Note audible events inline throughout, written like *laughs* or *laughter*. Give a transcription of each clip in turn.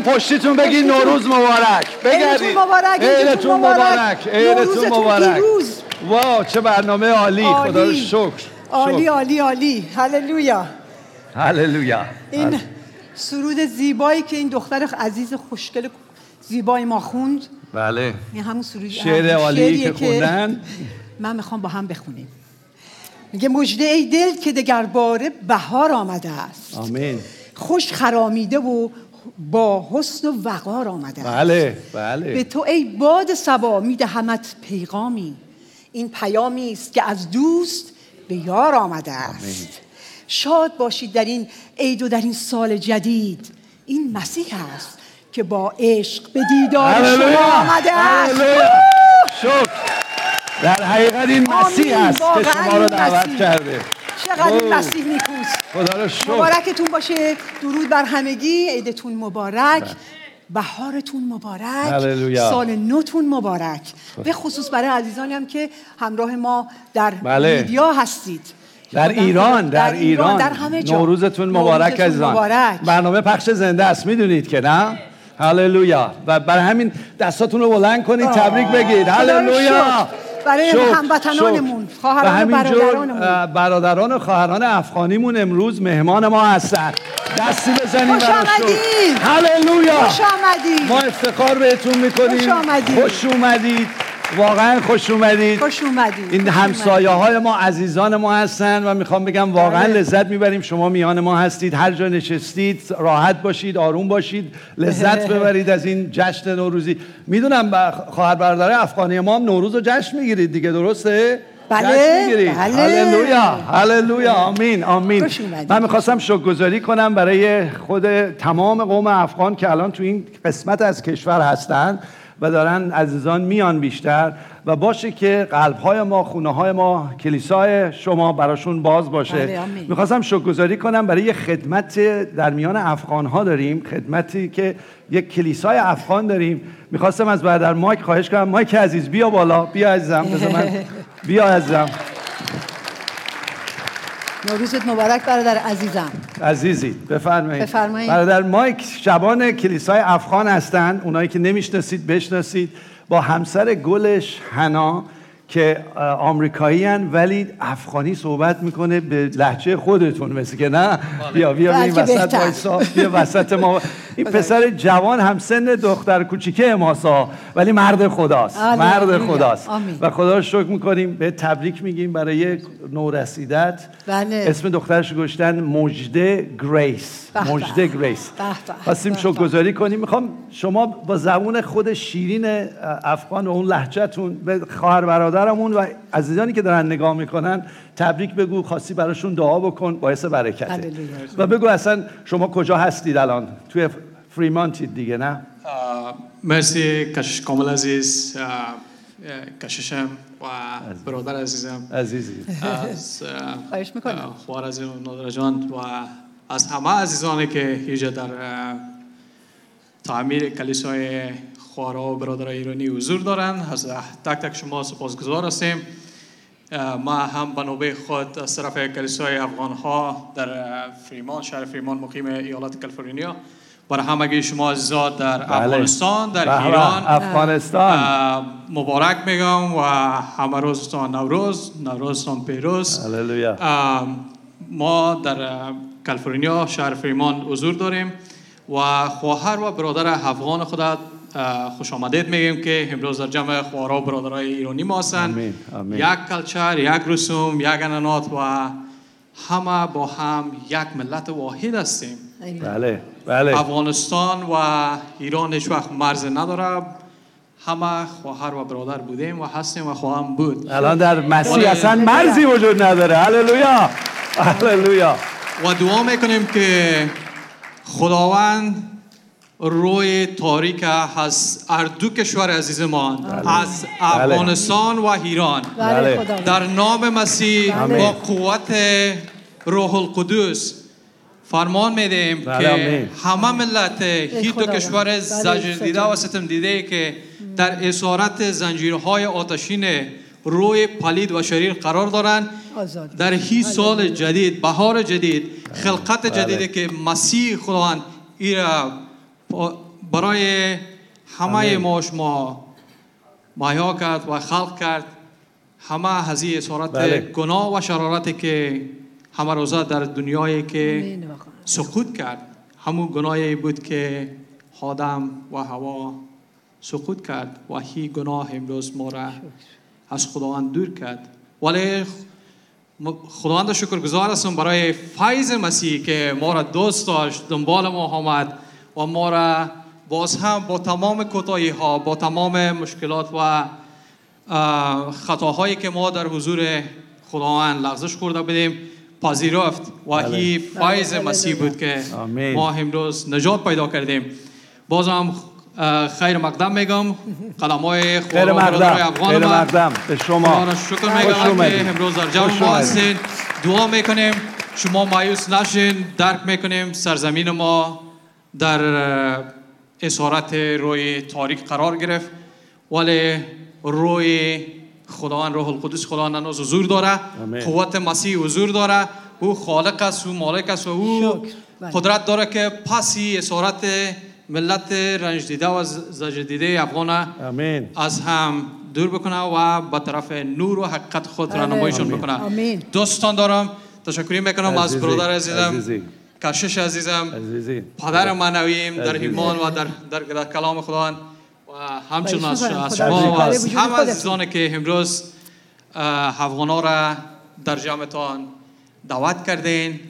دستیتون پشتیتون بگید پشتیتون. نوروز مبارک. بگردید. عیدتون مبارک، عیدتون مبارک. عیدتون مبارک. واو چه برنامه عالی. عالی. خدا رو شکر. عالی. عالی عالی. هللویا. هللویا. این سرود زیبایی که این دختر عزیز خوشگل زیبای ما خوند. بله. این همون سرود شعر همون عالی که خوندن. من می‌خوام با هم بخونیم. میگه مجده ای دل که دگر باره بهار آمده است. آمین. خوش خرامیده و با حسن و وقار آمده است. بله به بله تو ای باد سبا میدهمت پیغامی. این پیامی است که از دوست به یار آمده است. شاد باشید در این عید و در این سال جدید. این مسیح است که با عشق به دیدار شما آمده است. شکر. در حقیقت این مسیح. است که شما رو دعوت. کرده. چقدر این. مسیح نیکوست خدا رو شکر. مبارکتون باشه. درود بر همگی. عیدتون مبارک. بهارتون مبارک. هللویا. سال نوتون مبارک. به خصوص برای عزیزانی هم که همراه ما در بله. میدیا هستید. در ایران در ایران در همه جا. نوروزتون مبارک عزیزان. برنامه پخش زنده است. می‌دونید که نه؟ هللویا. و برای همین دستاتون رو بلند کنید تبریک بگید. هللویا. برای هموطنانمون،. خواهران و برادرانمون. برادران و خواهران افغانیمون امروز مهمان ما هستن دستی بزنید خوش. آمدید. هللویا خوش آمدید ما افتخار بهتون می‌کنیم خوش آمدید. خوش اومدید واقعا خوش اومدید. خوش اومدید. این همسایه های ما عزیزان ما هستن و می‌خوام بگم واقعا بله. لذت می‌بریم. شما میان ما هستید. هر جا نشستید راحت باشید آروم باشید. لذت *laughs* ببرید از این جشن نوروزی. می‌دونم خواهر برادر افغانی ما هم نوروز رو جشن می‌گیرید دیگه درسته؟ بله، بله. هللویا. هللویا. آمین. آمین. اومدید. من می‌خواستم شکرگزاری کنم برای خود تمام قوم افغان که الان تو این قسمت از کشور هستن. و دارن عزیزان میان بیشتر و باشه که قلبهای ما خونه های ما کلیسای شما براشون باز باشه. بله،. می‌خواستم شکرگزاری کنم برای یه خدمت در میان افغان ها داریم خدمتی که یک کلیسای افغان داریم. می‌خواستم از برادر مایک خواهش کنم. مایک عزیز بیا بالا. بیا عزیزم *laughs* بیا عزیزم. نوروزت مبارک برادر عزیزم. عزیزی بفرمایید. بفرمایید. برادر مایک شبان کلیسای افغان هستند اونایی که نمی‌شناسید بشناسید. با همسر گلش حنا که آمریکایی هن ولی افغانی صحبت می‌کنه به لحجه خودتون مثل که نه بیا بیا این وسط. وایسا بیا وسط ما این *laughs* پسر جوان هم سن دختر کوچیکه ماسا ولی مرد خداست مرد. خداست آمین. و خدا رو شکر می‌کنیم به تبریک میگیم برای نورسیدت بله. اسم دخترش گشتن مجده گریس. مجده گریس. خواستیم. شکرگزاری کنیم می‌خوام شما با زبون خود شیرین افغان و اون لهجهتون به خواهر برادرمون و عزیزانی که دارن نگاه می‌کنن تبریک بگو خواستی براشون دعا بکن باعث برکته. هللویا. و بگو اصلا شما کجا هستید الان؟ توی فریمانتید دیگه نه؟ مرسی کشش کامل عزیز. کششم و برادر عزیزم. عزیزی. از اه، خواهش می‌کنم. خوار و نادر جان و از همه عزیزانی که اینجا در تعمیر کلیسای خوارا و برادر ایرانی حضور دارند از تک تک شما سپاسگزار هستیم ما هم به نوبه خود از طرف کلیسای افغان ها در فریمان شهر فریمان مقیم ایالت کالیفرنیا برای همگی شما عزیزان در بله. افغانستان در به. ایران افغانستان مبارک میگم و همه روزتان نوروز نوروزتان پیروز ما در کالیفرنیا شهر فریمان حضور داریم و خواهر و برادر افغان اه، خوش آمدید میگیم که امروز در جمع خواهر و برادرای ایرانی ما هستند. یک کلچر یک رسوم یک انانات و همه با هم یک ملت واحد هستیم. بله بله. افغانستان و ایران هیچ وقت مرز نداره. همه خواهر و برادر بودیم و هستیم و خواهم بود. الان در مسیح بله. اصلا مرزی وجود نداره. هللویا هللویا. و دعا می‌کنیم که خداوند روی تاریک از هر دو کشور عزیزمان از افغانستان و ایران بله. بله در نام مسیح. با قوت روح القدس فرمان میدیم بله، که. همه ملت هیچ دو. کشور بله، زجر دیده و ستم دیده که در اسارت زنجیرهای آتشین روی پلید و شریر قرار دارن آزاد. در هی سال جدید بهار جدید خلقت جدیدی که مسیح خداوند ای را با- برای همه ما شما مهیا کرد و خلق کرد. همه هزی اسارت بله. گناه و شرارتی که همه روزه در دنیایی که. سقوط کرد. همون گناهی بود که آدم و هوا سقوط کرد و هی گناه امروز ما را از خداوند دور کرد. ولی خداوند شکرگزار هستم برای فیض مسیح که ما را دوست داشت دنبال ما آمد. و ما را باز هم با تمام کوتاهی ها با تمام مشکلات و خطاهایی که ما در حضور خداوند لغزش خورده بودیم پذیرفت. و هی فیض بله، مسیح. بود که آمین. ما امروز نجات پیدا کردیم. بازم آه، خیر مقدم میگم. قدم های خیر مقدم. خیر مقدم. به شما. را شکر میگم. که امروز در جمع ما. هستین. دعا می‌کنیم. شما مایوس نشین. درک می‌کنیم. سرزمین ما در اسارت روی تاریک قرار گرفت ولی روی خداوند روح القدس خداوند هنوز حضور داره آمین. قوت مسیح حضور داره او خالق است او مالک است و او. بله. قدرت داره که پسی اسارت ملت رنج دیده و زجر دیده افغان آمین از هم دور بکنه و به طرف نور و حقیقت خود را بله. نمایشان آمین. بکنه آمین. دوستان دارم تشکری می‌کنم از عزیزی. برادر عزیزم عزیزی. کشش عزیزم عزیزی. پدر معنویم در. ایمان و در, در, در کلام خداوند. و همچنین از. شما و خدا از خودتون. عزیزانی که امروز افغانا را در جمعتان دعوت کردین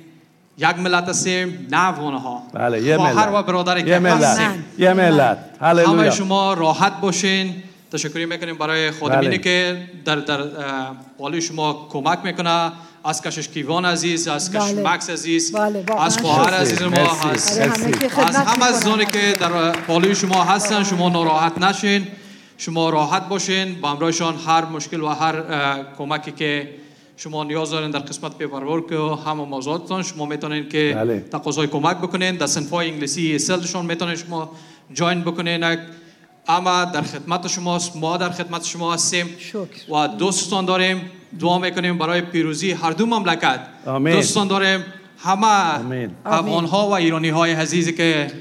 یک ملت هستیم نه افغان ها بله یه خواهر ملت. و برادری یه که ملت. هستیم. یه ملت. همه شما راحت باشین. تشکری می‌کنیم برای خادمینی بله. که در در بالای شما کمک می‌کنه. از کشش کیوان عزیز از کشش بله. مکس عزیز بله، از خواهر عزیز ما مرسی. از همه که از. عزیزانی که در بالای شما هستن شما ناراحت نشین شما راحت باشین با همراهشان هر مشکل و هر کمکی که شما نیاز دارین در قسمت پیپرورک و همه موضوعاتتان شما می‌تونین که بله. تقاضای کمک بکنین در صنفای انگلیسی سلشون می‌تونین شما جاین بکنین اما در خدمت شماست ما در خدمت شما هستیم. و دوستان داریم دعا می‌کنیم برای پیروزی هر دو مملکت. آمین. دوستان داریم همه آمین. افغان ها و ایرانی های عزیزی که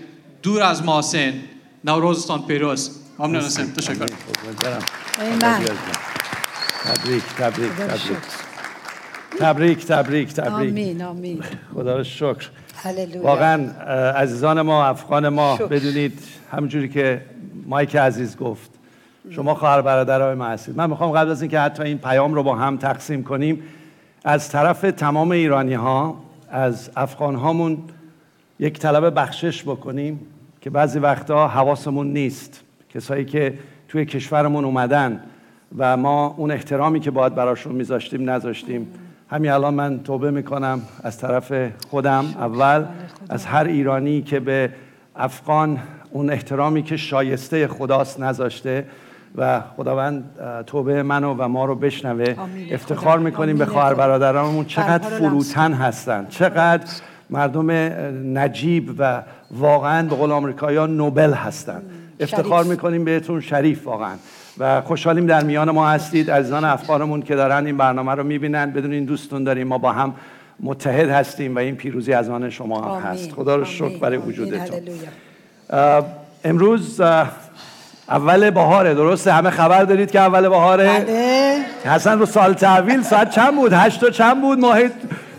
دور از ما هستین نوروزتان پیروز. ممنون هستیم تشکر. تبریک تبریک تبریک. تبریک تبریک تبریک. آمین آمین. خدا رو شکر. هللویا. واقعا عزیزان ما افغان ما شکر. بدونید همونجوری که مایک عزیز گفت شما خواهر برادرای ما هستید من می‌خوام قبل از اینکه حتی این پیام رو با هم تقسیم کنیم از طرف تمام ایرانی ها از افغان هامون یک طلب بخشش بکنیم که بعضی وقتا حواسمون نیست. کسایی که توی کشورمون اومدن و ما اون احترامی که باید براشون میذاشتیم نذاشتیم. همین الان من توبه می‌کنم از طرف خودم اول از هر ایرانی که به افغان اون احترامی که شایسته خداست نذاشته. و خداوند توبه منو و ما رو بشنوه. افتخار. می‌کنیم به. خواهر برادرانمون چقدر فروتن هستن چقدر مردم نجیب و واقعا به قول آمریکایی‌ها نوبل هستن افتخار. می‌کنیم بهتون شریف واقعا و خوشحالیم در میان ما هستید عزیزان افغانمون که دارن این برنامه رو می‌بینن بدون این دوستون داریم ما با هم متحد هستیم و این پیروزی از آن شما هم. هست خدا رو شکر. برای. وجودتون امروز اول بهاره درسته؟ همه خبر دارید که اول بهاره؟ بله. حسن رو سال تحویل ساعت چند بود؟ هشت و چند بود؟ ما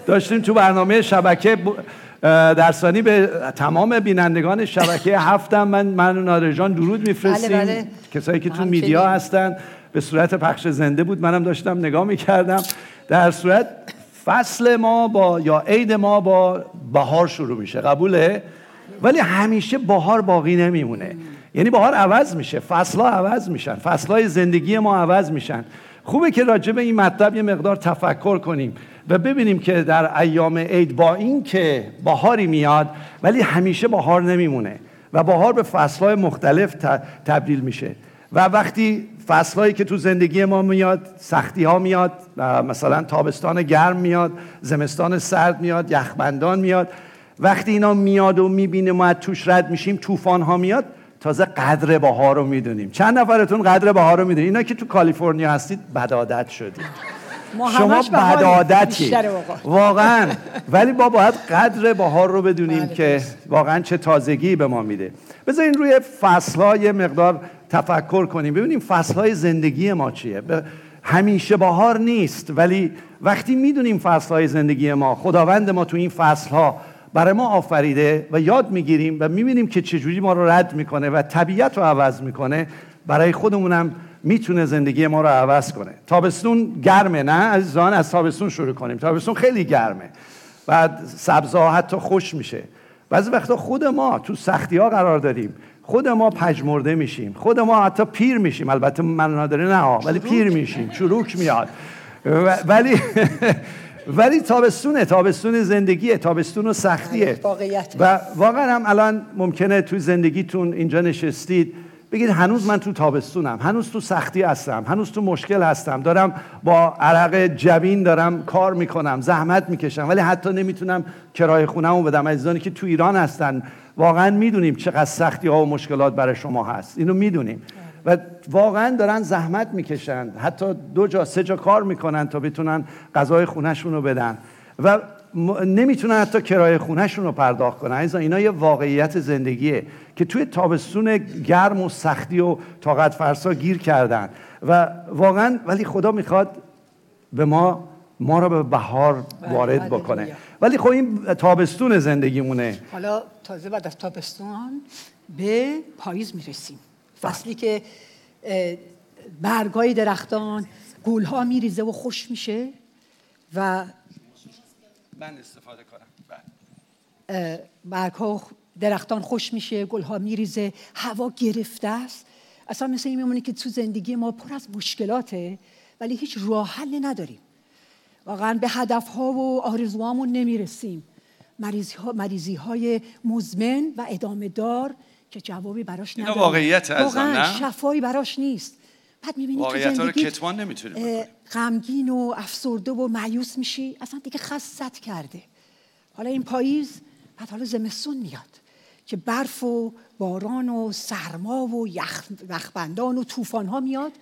داشتیم تو برنامه شبکه ب- درسانی به تمام بینندگان شبکه *laughs* هفتم. من من و نادر جان درود میفرستیم. بله، بله. کسایی که تو. میدیا هستن. به صورت پخش زنده بود. منم داشتم نگاه می‌کردم. در صورت فصل ما با یا عید ما با بهار شروع میشه. قبوله؟ ولی همیشه بهار باقی نمیمونه. یعنی بهار عوض میشه. فصلها عوض میشن. فصلهای زندگی ما عوض میشن. خوبه که راجع به این مطلب یه مقدار تفکر کنیم و ببینیم که در ایام عید با این که بهاری میاد ولی همیشه بهار نمیمونه و بهار به فصلهای مختلف تبدیل میشه. و وقتی فصلهایی که تو زندگی ما میاد سختی ها میاد مثلا تابستان گرم میاد زمستان سرد میاد یخبندان میاد وقتی اینا میاد و می‌بینیم ما از توش رد میشیم طوفان ها میاد تازه قدر بهار رو می‌دونیم. چند نفرتون قدر بهار رو می‌دونید اینا که تو کالیفرنیا هستید بدادت شدید. ما شما. بدادتی. واقعا. ولی ما باید قدر بهار رو بدونیم بله، که واقعا چه تازگی به ما میده. بذارین روی فصل یه مقدار تفکر کنیم. ببینیم فصل های زندگی ما چیه. همیشه بهار نیست ولی وقتی می‌دونیم فصل های زندگی ما خداوند ما تو این فصل ها برای ما آفریده و یاد می‌گیریم و می‌بینیم که چجوری ما رو رد می‌کنه و طبیعت رو عوض می‌کنه. برای خودمونم می‌تونه زندگی ما رو عوض کنه. تابستون گرمه نه عزیزان؟ از تابستون شروع کنیم. تابستون خیلی گرمه. بعد سبزا حتی خوش میشه. بعضی وقتا خود ما تو سختی ها قرار داریم. خود ما پژمرده میشیم. خود ما حتی پیر میشیم. البته من نداره نه ولی پیر میشیم. چروک میاد. ولی ولی تابستونه تابستون زندگیه تابستون و سختیه. و واقعا هم الان ممکنه تو زندگیتون اینجا نشستید بگید هنوز من تو تابستونم هنوز تو سختی هستم هنوز تو مشکل هستم دارم با عرق جبین دارم کار می‌کنم زحمت می‌کشم ولی حتی نمی‌تونم کرایه خونهمو بدم. عزیزانی که تو ایران هستن واقعا می‌دونیم چقدر سختی ها و مشکلات برای شما هست. اینو می‌دونیم. و واقعا دارن زحمت می‌کشن. حتی دو جا سه جا کار می‌کنن تا بتونن غذای خونهشون رو بدن. و م- نمی‌تونن حتی کرایه خونهشون رو پرداخت کنن. عزیزان اینا یه واقعیت زندگیه که توی تابستون گرم و سختی و طاقت فرسا گیر کردن. و واقعا ولی خدا می‌خواد به ما ما رو به بهار بله، وارد هللویا. بکنه. ولی خب این تابستون زندگیمونه. حالا تازه بعد از تابستان به پاییز می‌رسیم. فصلی که برگای درختان گلها میریزه و خوش میشه و من استفاده کنم. برگ ها درختان خوش میشه گل ها میریزه هوا گرفته است. اصلا مثل این میمونه که تو زندگی ما پر از مشکلاته ولی هیچ راه حل نداریم. واقعا به هدف ها و آرزوهامون نمی‌رسیم. مریضی, ها، مریضی های مزمن و ادامه دار که جوابی براش از آن، واقعا؟ شفایی براش نیست. بعد می‌بینی تو واقعیت رو زندگی کتمان غمگین و افسرده و معیوس میشی. اصلا دیگه خست کرده. حالا این پاییز بعد حالا زمستون میاد که برف و باران و سرما و یخ یخبندان و طوفان ها میاد.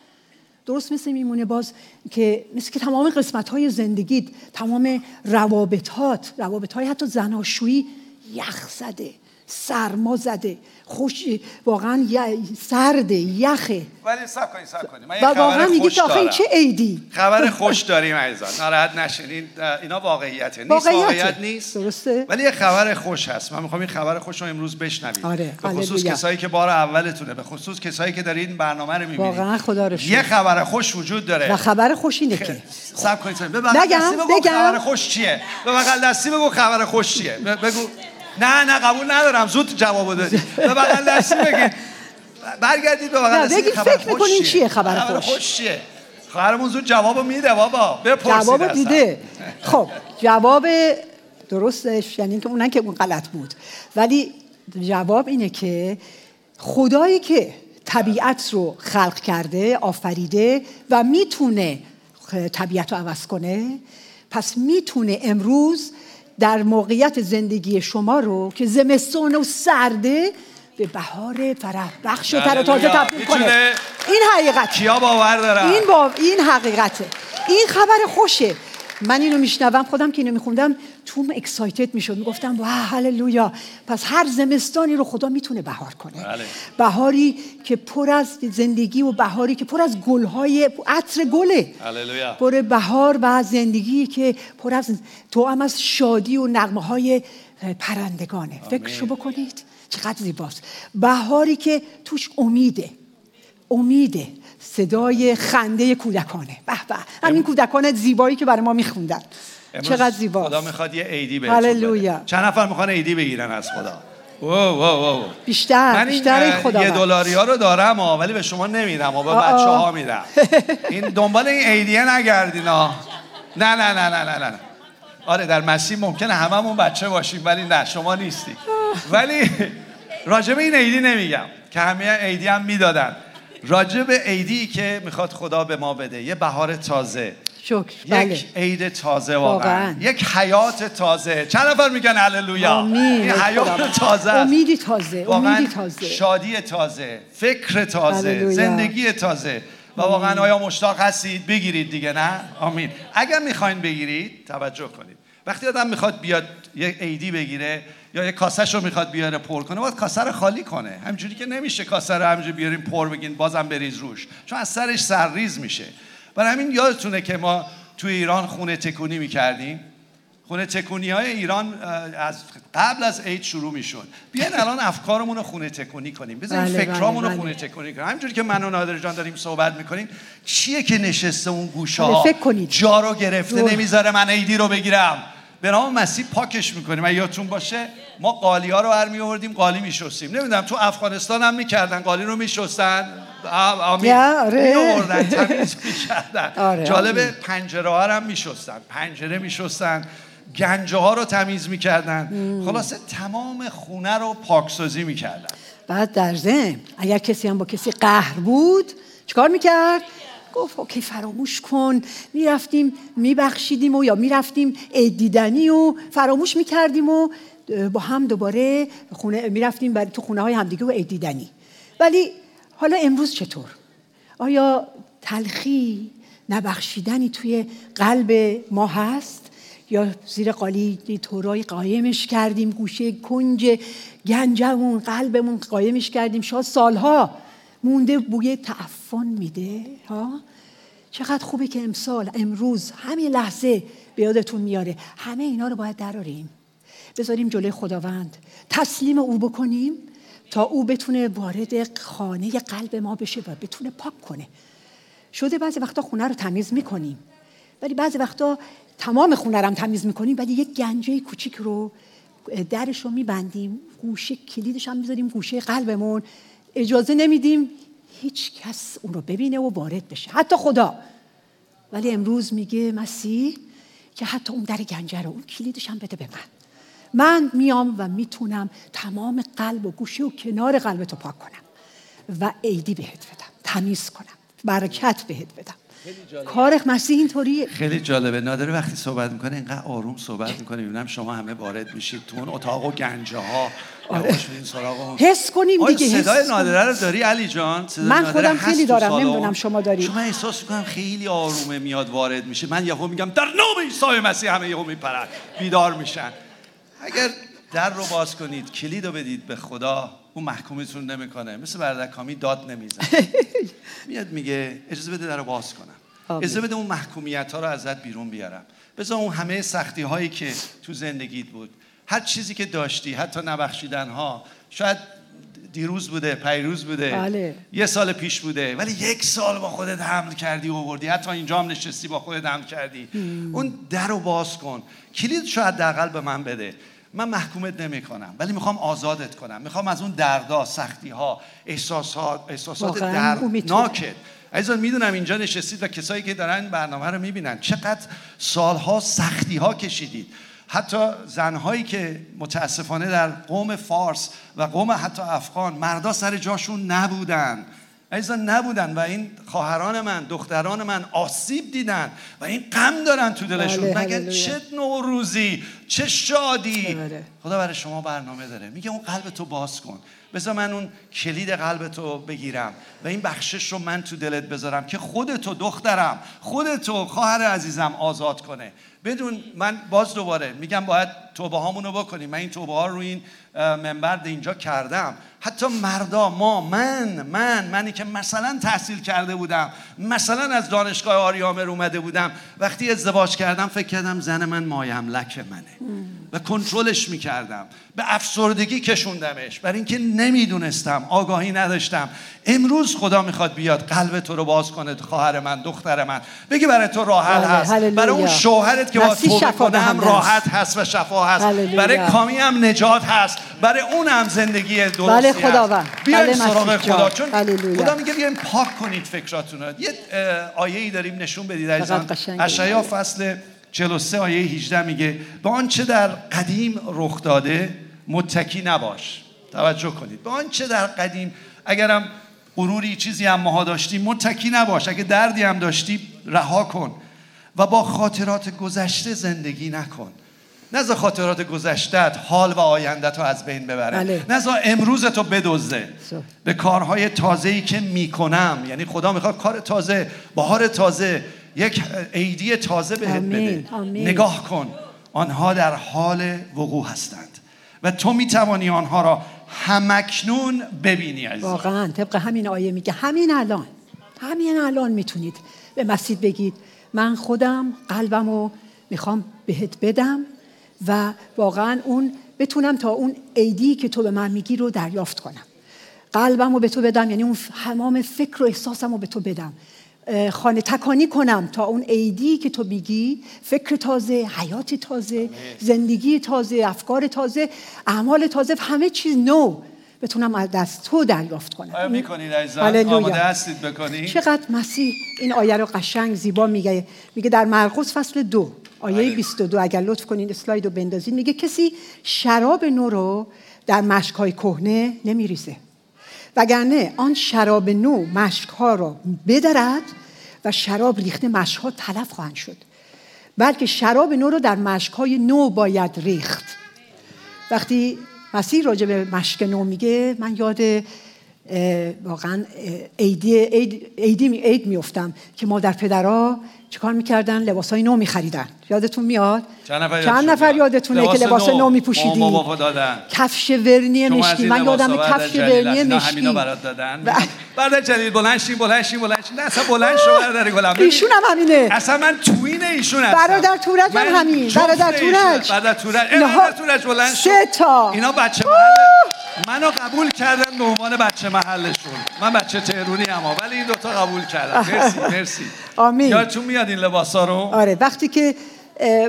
درست مثل میمونه باز که مثل که تمام قسمت های زندگیت تمام روابطات روابط های حتی زناشویی یخ زده سرما زده. خوش واقعا سرده یخه. ولی سب کنید سب کنید من میگی که آخه این چه عیدی؟ خبر خوش داریم عزیزان. ناراحت نشین. این اینا واقعیته. نیست واقعیته. واقعیت نیست. درسته. ولی یه خبر خوش هست. من می‌خوام این خبر خوش رو امروز بشنوید آره، به خصوص. کسایی که بار اولتونه. به خصوص کسایی که دارین برنامه رو می‌بینید. واقعا خدا رو. یه خبر خوش وجود داره. و خبر خوش اینه که. سب کنید. بگم؟ خبر خوش چیه؟ به بغل دستی بگو خبر خوش چیه؟ بگو. نه نه قبول ندارم. زود جوابو دادی به بغل دستی بگید برگردید به بغل دستی خبر فکر می‌کنین چیه خبر خوش؟ خوش چیه؟ خواهرمون زود جوابو میده بابا. بپرسید جواب. دیده. خب جواب درستش یعنی که اونن که اون غلط بود. ولی جواب اینه که خدایی که طبیعت رو خلق کرده آفریده و می‌تونه طبیعت رو عوض کنه پس می‌تونه امروز در موقعیت زندگی شما رو که زمستون و سرده به بهار فرح بخش و تر و تازه. تبدیل کنه؟ این حقیقت. کیا باور دارن؟ این با این حقیقته. این خبر خوشه. من اینو میشنوم خودم که اینو میخوندم. توم اکسایتد می‌شد. می‌گفتم واه هللویا. پس هر زمستانی رو خدا می‌تونه بهار کنه. بله. بهاری که پر از زندگی و بهاری که پر از گلهای عطر گله. هللویا. پر بهار و زندگی که پر از تو هم از شادی و نغمه های پرندگانه فکرشو بکنید. چقدر زیباست. بهاری که توش امیده. امیده. صدای خنده کودکانه. به به. همین کودکان زیبایی که برای ما میخوندن. چقدر زیباست. خدا می‌خواد یه ایدی بهتون هللویا. چند نفر می‌خوان ایدی بگیرن از خدا؟ وو وو وو بیشتر من بیشتر خدا یه دلاری ها رو دارم ها ولی به شما نمیدم و به بچه ها میدم. *laughs* این دنبال این ایدیه نگردین ها نه نه نه نه نه نه. آره در مسیح ممکنه هممون بچه باشیم ولی نه شما نیستی. ولی راجب این ایدی نمیگم که همه ایدی هم می‌دادن. راجب ایدی که می‌خواد خدا به ما بده یه بهار تازه. شکر. بله. یک عید تازه واقعا. یک حیات تازه. چند نفر میگن هللویا. این حیات. تازه است. امیدی تازه واقعا امیدی تازه. شادی تازه فکر تازه هللویا. زندگی تازه. و واقعا آیا مشتاق هستید؟ بگیرید دیگه نه؟ آمین. اگر می‌خواین بگیرید توجه کنید. وقتی آدم می‌خواد بیاد یک عیدی بگیره یا یک کاسهش رو می‌خواد بیاره پر کنه باید کاسه رو خالی کنه. همجوری که نمیشه کاسه رو همجوری بیاریم پر بگین بازم بریز روش. چون از سرش سرریز میشه. برای همین یادتونه که ما توی ایران خونه تکونی می‌کردیم. خونه تکونی های ایران از قبل از عید شروع می‌شد. بیاین الان افکارمون رو خونه تکونی کنیم. بزنین بله، فکرامون رو بله، خونه بله. تکونی کنیم. همینجوری که من و نادر جان داریم صحبت می‌کنیم چیه که نشسته اون گوشه بله، ها فکر کنید. جا رو گرفته رو. نمی‌ذاره من عیدی رو بگیرم. به نام مسیح پاکش می‌کنیم. اگه یادتون باشه ما قالی ها رو هر می آوردیم قالی میشستیم. نمی‌دونم تو افغانستان هم می‌کردن قالی رو میشستن؟ آمین. آره. می‌آوردن، تمیز می‌کردن. *laughs* آره، جالبه. پنجره ها رو هم میشستن پنجره میشستن گنجه ها رو تمیز می‌کردن. خلاصه تمام خونه رو پاکسازی می‌کردن. بعد در ضمن اگر کسی هم با کسی قهر بود چیکار می‌کرد؟ گفت اوکی فراموش کن. می‌رفتیم میبخشیدیم و یا می‌رفتیم عید دیدنی و فراموش می‌کردیم و با هم دوباره خونه می‌رفتیم برای تو خونه های همدیگه و عید دیدنی. ولی حالا امروز چطور؟ آیا تلخی نبخشیدنی توی قلب ما هست؟ یا زیر قالی تورای قایمش کردیم گوشه کنج گنجمون قلبمون قایمش کردیم؟ شاید سالها مونده بوی تعفن میده ها؟ چقدر خوبه که امسال امروز همین لحظه به یادتون میاره. همه اینا رو باید دراریم. بذاریم جلوی خداوند. تسلیم او بکنیم. تا او بتونه وارد خانه قلب ما بشه و بتونه پاک کنه. شده بعضی وقتا خونه رو تمیز می‌کنیم. ولی بعضی وقتا تمام خونه رو هم تمیز می‌کنیم ولی یک گنجه کوچیک رو درش رو میبندیم گوشه کلیدش هم می‌ذاریم گوشه قلبمون. اجازه نمیدیم هیچ کس اون رو ببینه و وارد بشه. حتی خدا. ولی امروز میگه مسیح که حتی اون در گنجه رو اون کلیدش هم بده به من. من میام و می‌تونم تمام قلب و گوشه و کنار قلبتو پاک کنم و عیدی بهت بدم تمیز کنم برکت بهت بدم. کار مسیح اینطوریه خیلی جالبه. نادر وقتی صحبت می‌کنه اینقدر آروم صحبت می‌کنه. می‌بینم شما همه وارد میشید تو اون اتاق و گنجه ها سراغ اون. حس کنیم دیگه، حس صدای. نادره رو داری علی جان؟ صدای من نادره خودم خیلی دارم،؟ نمی‌دونم شما داری. من احساس می‌کنم خیلی آرومه میاد وارد میشه. من یهو میگم در نام عیسی مسیح همه یهو میپرن. بیدار میشن. اگر در رو باز کنید کلید رو بدید به خدا اون محکومتون نمی‌کنه. مثل برادر کامی داد نمی‌زنه. *laughs* میاد میگه اجازه بده در رو باز کنم. اجازه بده اون محکومیت ها رو ازت بیرون بیارم. بذار اون همه سختی هایی که تو زندگیت بود هر چیزی که داشتی حتی نبخشیدن ها شاید دیروز بوده پیروز بوده بله. یه سال پیش بوده ولی یک سال با خودت حمل کردی و آوردی. حتی اینجا هم نشستی با خودت حمل کردی. اون در رو باز کن. کلید شاید دقل به من بده. من محکومت نمی کنم ولی می‌خوام آزادت کنم. می‌خوام از اون دردا سختی ها احساسات احساسات. دردناکت. عزیزان می‌دونم اینجا نشستید و کسایی که دارن این برنامه رو می‌بینن چقدر سالها سختی ها کشیدید. حتی زنهایی که متاسفانه در قوم فارس و قوم حتی افغان مردا سر جاشون نبودن. عزیزان نبودن و این خواهران من دختران من آسیب دیدن و این غم دارن تو دلشون. بله، هللویا. چه نوروزی چه شادی؟ بله. خدا برای شما برنامه داره. میگه اون قلب تو باز کن. بذار من اون کلید قلب تو بگیرم و این بخشش رو من تو دلت بذارم که خودتو دخترم خودتو خواهر عزیزم آزاد کنه. بدون من باز دوباره میگم باید توبه هامونو بکنیم. من این توبه ها رو این منبر اینجا کردم. حتی مردا ما من من منی که مثلا تحصیل کرده بودم مثلا از دانشگاه آریامر اومده بودم وقتی ازدواج کردم فکر کردم زن من مایملک منه. و کنترلش می‌کردم. به افسردگی کشوندمش. برای اینکه نمی‌دونستم آگاهی نداشتم. امروز خدا می‌خواد بیاد قلب تو رو باز کنه خواهر من دختر من. بگی برای تو راحت بله، هست. برای اون شوهرت که مسیح توبه است. راحت هست و شفا هست هللویا. برای کامی هم نجات هست برای اون هم زندگی درستی بله، خداوند. بله، سراغ خدا. چون هللویا. خدا میگه بیاین پاک کنید فکراتون رو یه آیه ای داریم نشون بدید عزیزان. اشعیا فصل 43 آیه 18 میگه به آنچه در قدیم رخ داده متکی نباش توجه کنید به آنچه در قدیم اگرم غروری چیزی هم ماها داشتیم متکی نباش اگه دردی هم داشتی رها کن و با خاطرات گذشته زندگی نکن. نزا خاطرات گذشتت حال و آیندت رو از بین ببره. بله. نزا امروز تو بدزده. به کارهای تازه‌ای که می‌کنم. یعنی خدا می‌خواد کار تازه بهار تازه یک عیدی تازه بهت آمین، بده. آمین. نگاه کن. آنها در حال وقوع هستند. و تو می‌توانی آنها را همکنون ببینی عزیزان واقعا طبق همین آیه میگه. همین الان همین الان می‌تونید به مسیح بگید. من خودم قلبم رو می‌خوام بهت بدم و واقعا اون بتونم تا اون ایدی که تو به من میگی رو دریافت کنم. قلبم رو به تو بدم یعنی اون تمام فکر و احساسم رو به تو بدم. خانه تکانی کنم تا اون ایدی که تو میگی فکر تازه حیات تازه زندگی تازه افکار تازه اعمال تازه همه چیز نو. بتونم از دست تو دریافت کنم. آیا می‌کنید عزیزان؟ هللویا. آماده هستید بکنید چقدر مسیح این آیه رو قشنگ زیبا میگه. میگه در مرقس فصل دو آیه بله. 22 اگر لطف کنین اسلاید رو بندازین میگه کسی شراب نو رو در مشکهای کهنه نمیریزه. وگرنه آن شراب نو مشکها را بدرد و شراب ریخته مشکها تلف خواهند شد. بلکه شراب نو رو در مشکهای نو باید ریخت. وقتی مسیح راجع به مشک نو میگه من یاد واقعا اه، عیدی عید عیدی می- عید میفتم که مادر پدرها چیکار می‌کردن لباس های نو میخریدن یادتون میاد چند نفر چند نفر؟ یادتونه که لباس نو. میپوشیدی. کفش ورنی مشکی من یادم کفش ورنی مشکی همینا برات دادن بعد جلیل بلند شین بلند شین بلند شین اصلا بلند شو برادر گلم. ایشون هم همینه اصلا من توین ایشون هستم برادر تورج هم همین. برادر. تورج. برادر تورج برادر تورج بلند شو. سه تا. اینا بچه محل منو قبول کردن به عنوان بچه محلشون. من بچه تهرونی اما ولی این دوتا قبول کردن. مرسی مرسی. آمین. یادتون میاد این لباسا رو؟ آره وقتی که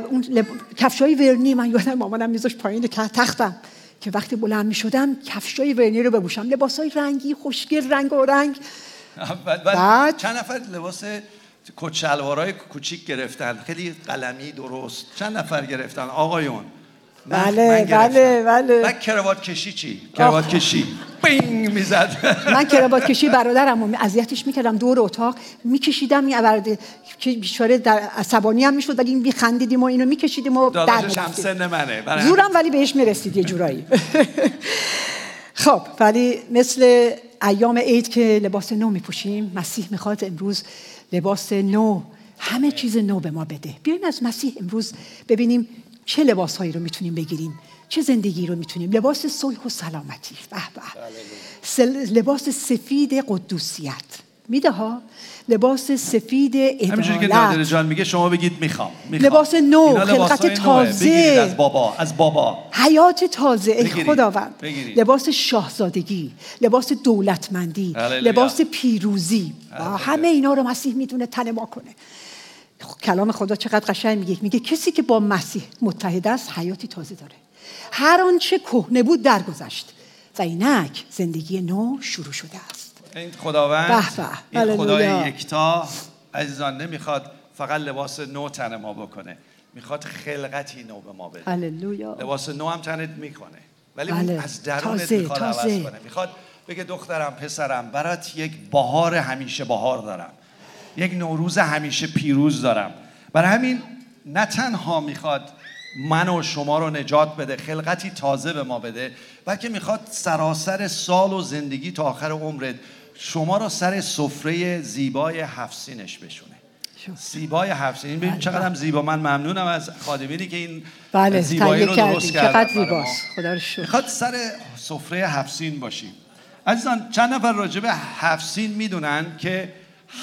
اون لب... کفشای ورنی من یادم مامانم میذاش پایین که تختم که وقتی بلند می شدم کفشای ورنی رو بپوشم. لباس های رنگی خوشگل رنگ و رنگ. بعد, بعد؟ بعد؟ چند نفر لباس کت شلوارای کوچیک گرفتن؟ خیلی قلمی درست. چند نفر گرفتن؟ آقایون. من- بله، من. بله، بله. بعد کروات کشی چی؟ کروات کشی. بینگ می‌زد. *laughs* من کراوات کشی برادرم اذیتش می‌کردم. دور اتاق میکشیدم. این برده که بیچاره در عصبانی هم می‌شد ولی میخندیدیم و اینو میکشیدیم و در. سن منه. برای زورم ولی بهش می‌رسید یه جورایی. *laughs* خب ولی مثل ایام عید که لباس نو میپوشیم مسیح می‌خواد امروز لباس نو همه چیز نو به ما بده. بیایم از مسیح امروز ببینیم چه لباس هایی رو می‌تونیم بگیریم چه زندگی رو می‌تونیم لباس صلح و سلامتی به به لباس سفید قدوسیت میده ها لباس سفید همینجوری که نادر جان میگه شما بگید می‌خوام می‌خوام. لباس نو، خلقت. تازه. از بابا از بابا حیات تازه ای. خداوند. لباس شاهزادگی لباس دولتمندی هللویا. لباس پیروزی هللویا. همه اینا رو مسیح می‌تونه تن ما کنه کلام خدا چقدر قشنگ میگه. میگه کسی که با مسیح متحد است حیاتی تازه داره. هر آنچه کهنه بود درگذشت و اینک زندگی نو شروع شده است. این خداوند به به. این. خدای یکتا عزیزان نمی‌خواد فقط لباس نو تن ما بکنه. می‌خواد خلقتی نو به ما بده. هللویا. لباس نو هم تنت می‌کنه ولی بله. از درونت تازه، می‌خواد عوض. کنه. می‌خواد بگه دخترم پسرم برات یک بهار همیشه بهار دارم. یک نوروز همیشه پیروز دارم. برای همین نه تنها می‌خواد من و شما رو نجات بده خلقتی تازه به ما بده بلکه می‌خواد سراسر سال و زندگی تا آخر عمرت شما رو سر سفره زیبای هفسینش بشونه. شو. زیبای هفسین ببین بله. چقدر هم زیبا. من ممنونم از خادمینی که این بله زیبایی رو درست کردن چقدر. زیباست. خدا رو شکر. می‌خواد سر سفره هفسین باشیم. عزیزان چند نفر راجع به هفسین می‌دونن که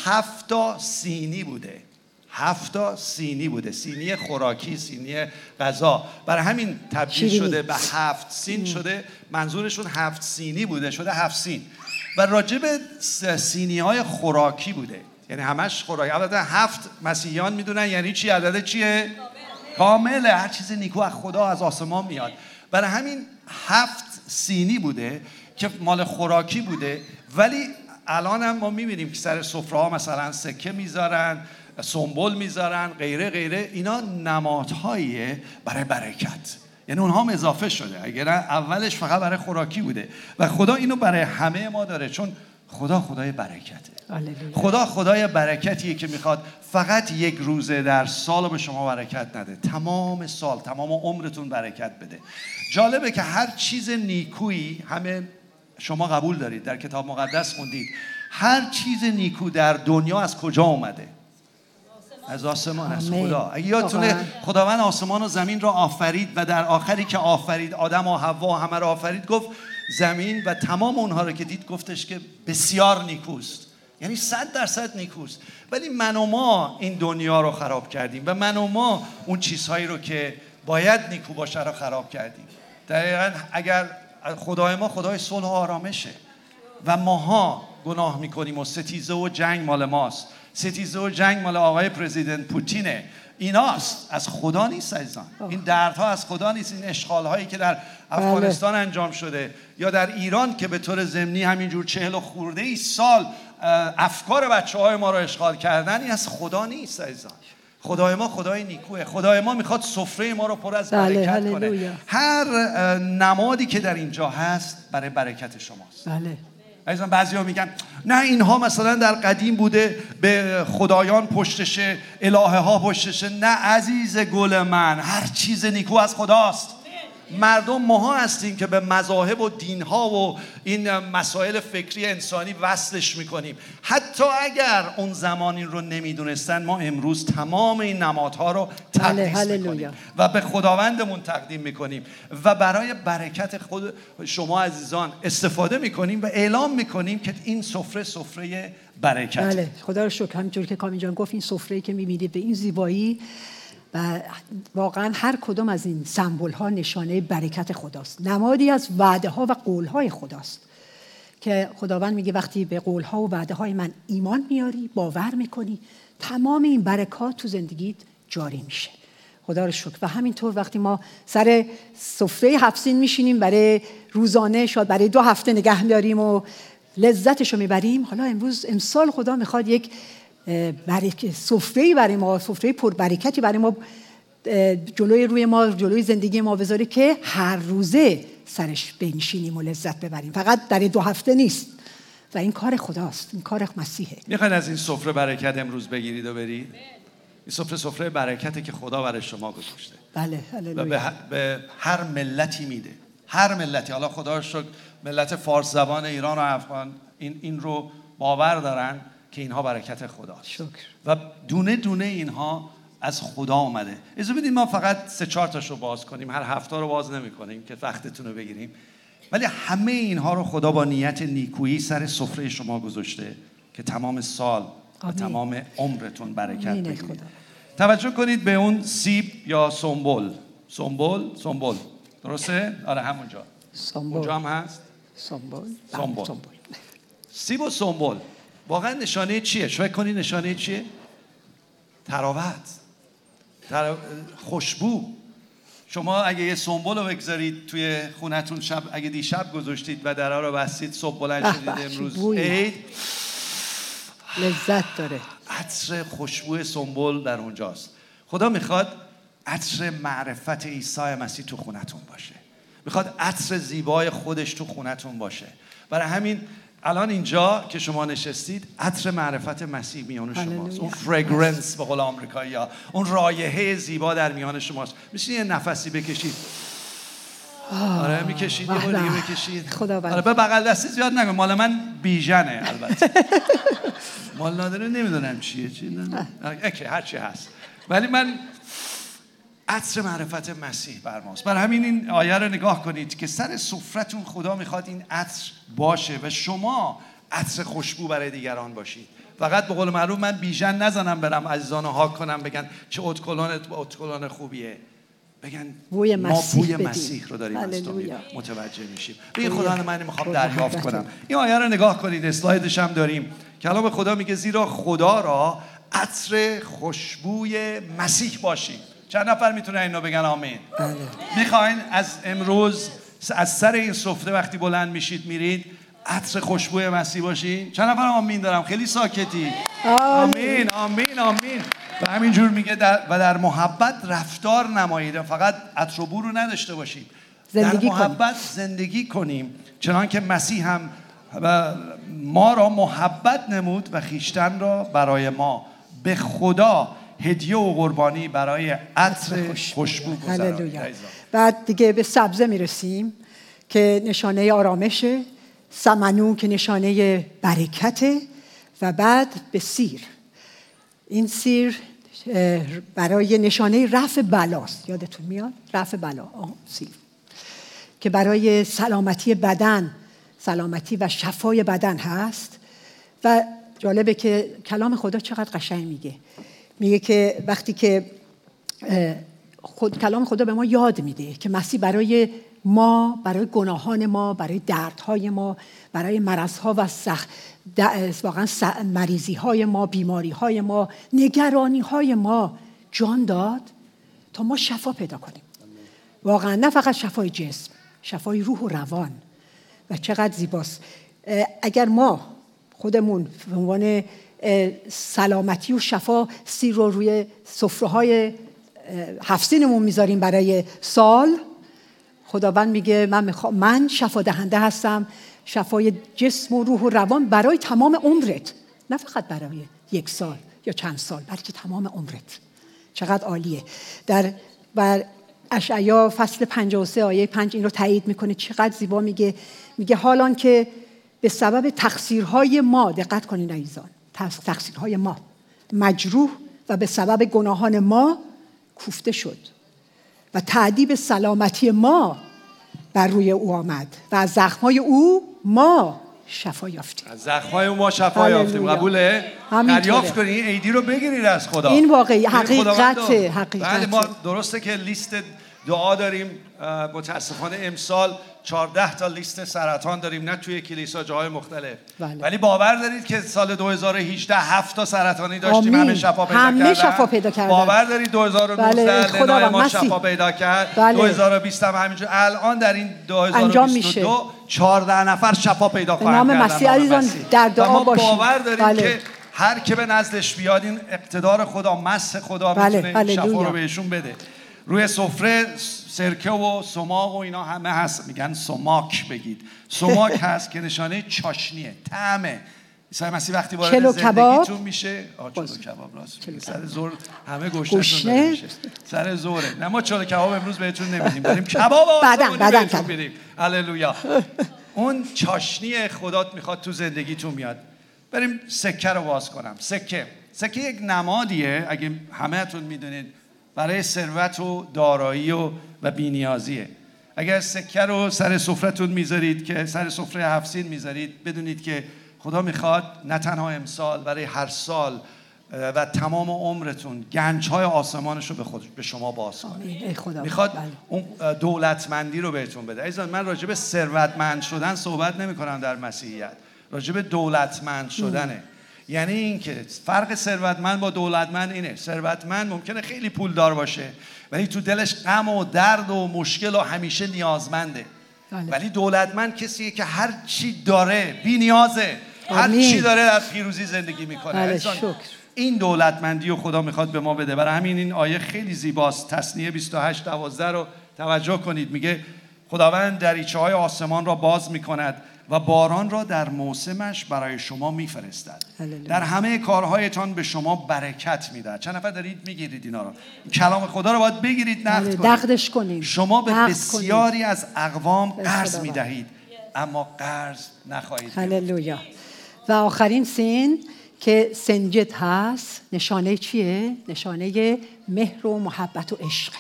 هفتا سینی بوده. هفتا سینی بوده. سینی خوراکی سینی غذا. برای همین تبدیل. شده به هفت سین شده. منظورشون هفت سینی بوده. شده هفت سین. و راجع به سینی های خوراکی بوده. یعنی همش خوراکی البته هفت مسیحیان می‌دونن. یعنی چی؟ عدد چیه؟ کامله. هر چیز نیکو از خدا از آسمان میاد. برای همین هفت سینی بوده که مال خوراکی بوده. ولی الان هم ما می‌بینیم که سر سفره ها مثلا سکه می‌ذارن سنبل می‌ذارن غیره غیره. اینا نمادهاییه برای برکت. یعنی اونها هم اضافه شده. اگر نه اولش فقط برای خوراکی بوده. و خدا اینو برای همه ما داره. چون خدا خدای برکته. خدا خدای برکتیه که می‌خواد فقط یک روزه در سال به شما برکت نده. تمام سال تمام عمرتون برکت بده. جالبه که هر چیز نیکویی همه شما قبول دارید در کتاب مقدس خوندید. هر چیز نیکو در دنیا از کجا اومده؟ از آسمان از. خدا. اگه یادتونه. خداوند آسمان و زمین را آفرید و در آخری که آفرید آدم و حوا همه را آفرید گفت زمین و تمام اونها رو که دید گفتش که بسیار نیکوست. یعنی صد درصد نیکوست. ولی من و ما این دنیا رو خراب کردیم و من و ما اون چیزهایی رو که باید نیکو باشه رو خراب کردیم. دقیقا اگر خدای ما خدای صلح و آرامشه. و ماها گناه می‌کنیم و ستیزه و جنگ مال ماست. ستیزه و جنگ مال آقای پرزیدنت پوتینه. ایناست. از خدا نیست عزیزان. این دردها از خدا نیست. این اشغال هایی که در افغانستان انجام شده یا در ایران که به طور ضمنی همینجور چهل و خورده ای سال افکار بچه های ما رو اشغال کردن این از خدا نیست عزیزان. خدای ما خدای نیکوه. خدای ما می‌خواد سفره ما رو پر از بله، برکت کنه. هللویا. هر اه، نمادی که در اینجا هست برای برکت شماست. بله. عزیزان بعضی ها میگن نه اینها مثلا در قدیم بوده به خدایان پشتشه الهه ها پشتشه نه عزیز گل من هر چیز نیکو از خداست. مردم ماها هستیم که به مذاهب و دین ها و این مسائل فکری انسانی وصلش می‌کنیم. حتی اگر اون زمان این رو نمی‌دونستن ما امروز تمام این نمادها رو تقدیس هللویا. می‌کنیم و به خداوندمون تقدیم می‌کنیم و برای برکت خود شما عزیزان استفاده می‌کنیم و اعلام می‌کنیم که این سفره سفره برکت بله خدا رو شکر. همینطور که کامی جان گفت این سفره که می‌بینید به این زیبایی و واقعا هر کدام از این سمبل ها نشانه برکت خداست. نمادی از وعده ها و قول های خداست. که خداوند میگه وقتی به قول ها و وعده های من ایمان میاری باور می‌کنی تمام این برکات تو زندگیت جاری میشه. خدا رو شکر. و همینطور وقتی ما سر سفره هفسین میشینیم برای روزانه شاید برای دو هفته نگه میاریم و لذتش رو می‌بریم حالا امروز امسال خدا می‌خواد یک سفره برای ما سفره پربرکتی برای ما جلوی روی ما جلوی زندگی ما بذاره که هر روزه سرش بنشینیم و لذت ببریم. فقط در دو هفته نیست. و این کار خداست. این کار مسیحه. می‌خواین از این سفره برکت امروز بگیرید و برید؟ این سفره سفره برکته که خدا برای شما گذاشته. بله. و به به هر ملتی میده. هر ملتی. حالا خدا شکر ملت فارس زبان ایران و افغان این, این رو باور دارن. که اینها برکت خداست شکر. و دونه دونه اینها از خدا آمده اجازه بدید ما فقط سه چهار تاش رو باز کنیم. هر هفته رو باز نمی کنیم که وقتتون رو بگیریم. ولی همه اینها رو خدا با نیت نیکویی سر سفره شما گذاشته که تمام سال و. تمام عمرتون برکت بگیرید. خدا. توجه کنید به اون سیب یا سنبل. سنبل؟ سنبل. درسته؟ آره همونجا. سنبل. اونجا هم هست؟ سنبل. سنبل. سیب و سنبل. واقعا نشانه چیه؟ فکر کنید نشانه چیه؟ تراوت. تر... خوشبو. شما اگه یه سنبل رو بگذارید توی خونتون شب اگه دیشب گذاشتید و درها رو بستید صبح بلند شدید امروز. عید. لذت داره. عطر خوشبو سنبل در اونجاست. خدا می‌خواد عطر معرفت عیسی مسیح تو خونتون باشه. می‌خواد عطر زیبای خودش تو خونتون باشه. برای همین الان اینجا که شما نشستید عطر معرفت مسیح میان شماست. اون فرگرنس به قول آمریکایی ها. اون رایحه زیبا در میان شماست. میشه یه نفسی بکشید. آره می‌کشید یه دیگه. بکشید. خداوند. آره به بغل دستی زیاد نگو. مال من بیژنه البته. *laughs* مال نادره نمی‌دونم چیه چی نه. اوکی هر چی هست. ولی من عطر معرفت مسیح بر ماست. برای همین این آیه رو نگاه کنید که سر سفرتون خدا می‌خواد این عطر باشه و شما عطر خوشبو برای دیگران باشید. فقط به قول معروف من بیژن نزنم برم عزیزان هاک کنم بگن چه اتکلانت با اتکلان خوبیه. بگن بوی ما مسیح بوی بدیم. مسیح رو داریم از تو. متوجه میشیم. بوی خدا من می‌خوام خدا. دریافت. کنم. این آیه رو نگاه کنید اسلایدش هم داریم. کلام خدا میگه زیرا خدا را عطر خوشبوی مسیح باشید. چند نفر می‌تونه اینو بگن؟ آمین. بله. می‌خواین از امروز از سر این سفره وقتی بلند میشید میرید عطر خوشبوی مسیح باشید چند نفر آمین دارم؟ خیلی ساکتی. آمین. آمین آمین و همینجور میگه در و در محبت رفتار نمایید. فقط عطر و بو رو نداشته باشید زندگی در کنیم. محبت زندگی کنیم. چنان که مسیح هم ما را محبت نمود و خیشتن را برای ما. به خدا هدیه و قربانی برای عطر خوشبو. هللویا. بعد دیگه به سبزه می‌رسیم که نشانه آرامشه سمنو که نشانه برکته و بعد به سیر. این سیر برای نشانه رفع بلاست یادتون میاد؟ رفع بلا. آه، سیر. که برای سلامتی بدن سلامتی و شفای بدن هست. و جالبه که کلام خدا چقدر قشنگ میگه. میگه که وقتی که خود کلام خدا به ما یاد میده که مسیح برای ما برای گناهان ما برای دردهای ما برای مرضها و سخت واقعا س- مریضیهای ما بیماریهای ما نگرانیهای ما جان داد تا ما شفا پیدا کنیم. واقعا نه فقط شفای جسم شفای روح و روان. و چقدر زیباست. اگر ما خودمون به عنوان سلامتی و شفا سیر رو روی سفره های هفسینمون می‌ذاریم برای سال. خداوند میگه من, میخوا... من شفا دهنده هستم. شفای جسم و روح و روان برای تمام عمرت. نه فقط برای یک سال یا چند سال بلکه تمام عمرت. چقدر عالیه. در بر اشعیا فصل 53 آیه 5 این رو تایید می‌کنه. چقدر زیبا میگه. میگه حالان که به سبب تقصیرهای ما دقت کنین عزیزان. تقصیرهای ما مجروح و به سبب گناهان ما کوفته شد و تعدیب سلامتی ما بر روی او آمد و از زخمهای او ما شفا یافتیم از زخمای ما شفا یافتیم. قبوله. دریافت کنید این عیدی رو بگیرید از خدا این واقعی، رو. حقیقته. بله ما درسته که لیست دعا داریم متاسفانه امسال 14 تا لیست سرطان داریم نه توی کلیسا جاهای مختلف بله. ولی باور دارید که سال 2018 هفت تا سرطانی داشتیم آمین. همه شفا پیدا همه شفا پیدا کردن. باور دارید 2019 بله، خداوند، ما مسیح. شفا پیدا کرد بله. 2020 هم همینجور الان در این انجام میشه. 2022 14 نفر شفا پیدا به خواهند نام کرد مسیح عزیزان در دعا باشیم. باور داریم بله. که هر که به نزدش بیاد این اقتدار خدا مس خدا بله، می‌تونه این شفا. رو بهشون بده روی سفره سرکه و سماق و اینا همه هست. میگن سماک بگید. سماک *laughs* هست که نشانه چاشنیه طعمه. عیسی مسیح وقتی وارد. زندگیتون میشه؟ چلو. کباب راست. سر زور همه گشنه. میشه. سر زوره. نه ما چلو کباب امروز بهتون نمیدیم. *laughs* داریم کباب آسمونی بهتون. میدیم. هللویا. *laughs* اون چاشنی خدات می‌خواد تو زندگیتون میاد بریم سکه رو باز کنم. سکه. سکه یک نمادیه. اگه همهتون می‌دونید برای ثروت و دارایی و و بینیازیه. اگر سکه رو سر سفرتون می‌ذارید که سر سفره هفسین می‌ذارید بدونید که خدا می‌خواد نه تنها امسال برای هر سال و تمام عمرتون گنج های آسمانش رو به, خود به شما باز کنه. می‌خواد بله. اون دولتمندی رو بهتون بده. عزیزان من راجع به ثروتمند شدن صحبت نمی کنم در مسیحیت. راجع به دولتمند شدنه. یعنی اینکه فرق ثروتمند با دولتمند اینه. ثروتمند ممکنه خیلی پولدار باشه ولی تو دلش غم و درد و مشکل و همیشه نیازمنده. بله. ولی دولتمند کسیه که هر چی داره بی نیازه. هر. چی داره در پیروزی زندگی می‌کنه. بله، شکر. این دولتمندی رو خدا می‌خواد به ما بده. برای همین این آیه خیلی زیباست. تصنیه 28 12 رو توجه کنید. میگه خداوند دریچه های آسمان را باز می‌کند. و باران را در موسمش برای شما میفرستد. در همه کارهایتان به شما برکت می‌دهد چند نفر دارید می‌گیرید اینا رو کلام خدا رو باید بگیرید نقد بله، کنید کنیم. شما به بسیاری از اقوام قرض. می‌دهید اما قرض نخواهید. هللویا و آخرین سین که سنجد هست نشانه چیه؟ نشانه مهر و محبت و عشق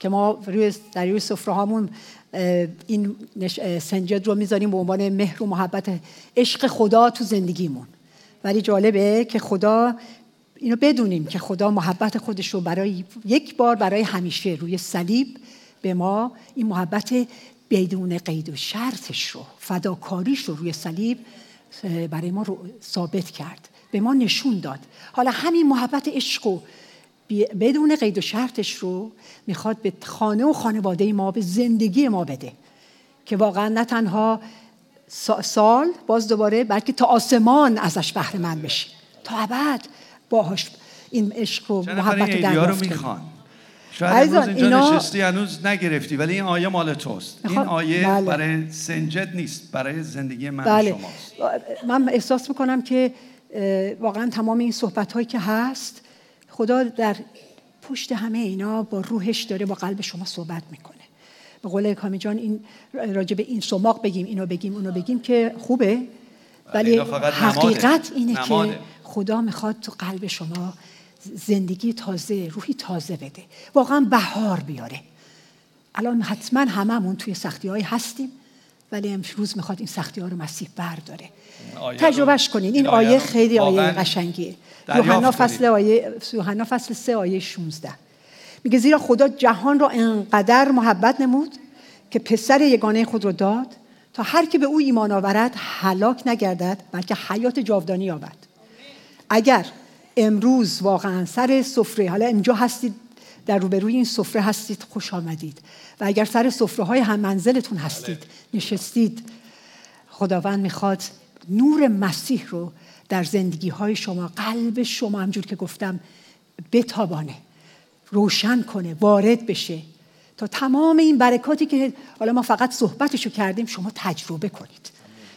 که ما روی در روی سفره هامون این سنجد رو می‌ذاریم به عنوان مهر و محبت عشق خدا تو زندگیمون. ولی جالبه که خدا اینو بدونیم که خدا محبت خودش رو برای یک بار برای همیشه روی صلیب به ما این محبت بدون قید و شرطش رو فداکاریش رو روی صلیب برای ما رو ثابت کرد به ما نشون داد. حالا همین محبت عشق و بدون قید و شرطش رو می‌خواد به خانه و خانواده ما به زندگی ما بده. که واقعا نه تنها سا- سال باز دوباره بلکه تا آسمان ازش بهره مند بشیم تا ابد باهاش این عشق و محبت این رو دریافت کنیم. می‌خوان شاید امروز اینجا اینا- نشستی هنوز نگرفتی ولی این آیه مال توست. این میخوام- آیه بله. برای سنجد نیست برای زندگی من بله. شماست. من احساس می‌کنم که واقعا تمام این صحبت هایی که هست خدا در پشت همه اینا با روحش داره با قلب شما صحبت می‌کنه. به قول کامی جان این راجع به این سماق بگیم اینو بگیم اونو بگیم که خوبه. ولی فقط نماده. حقیقت اینه نماده. که خدا می‌خواد تو قلب شما زندگی تازه روحی تازه بده. واقعا بهار بیاره. الان حتما هممون توی سختی های هستیم ولی امروز می‌خواد این سختی ها رو مسیح برداره. تجربهش کنین. این آیه خیلی آیه قشنگیه. یوحنا. فصل آیه یوحنا فصل 3 آیه 16 میگه زیرا خدا جهان را انقدر محبت نمود که پسر یگانه خود را داد تا هر که به او ایمان آورد هلاک نگردد بلکه حیات جاودانی یابد. اگر امروز واقعا سر سفره حالا اینجا هستید در روبروی این سفره هستید خوش آمدید. و اگر سر سفره های هم منزلتون هستید نشستید خداوند می‌خواد نور مسیح رو در زندگی های شما قلب شما همجور که گفتم بتابانه روشن کنه وارد بشه. تا تمام این برکاتی که حالا ما فقط صحبتشو کردیم شما تجربه کنید.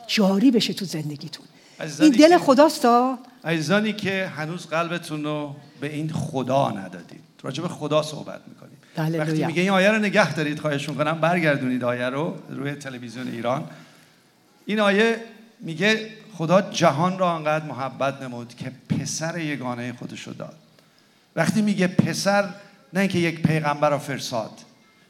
جاری بشه تو زندگیتون. این دل خداست عزیزانی که هنوز قلبتون رو به این خدا ندادید. راجع به خدا صحبت می‌کنیم. هللویا. وقتی میگه این آیه رو نگه دارید خواهش می‌کنم. برگردونید آیه رو روی تلویزیون ایران. این آیه میگه خدا جهان را انقدر محبت نمود که پسر یگانه خودش رو داد وقتی میگه پسر نه اینکه یک پیغمبر رو فرستاد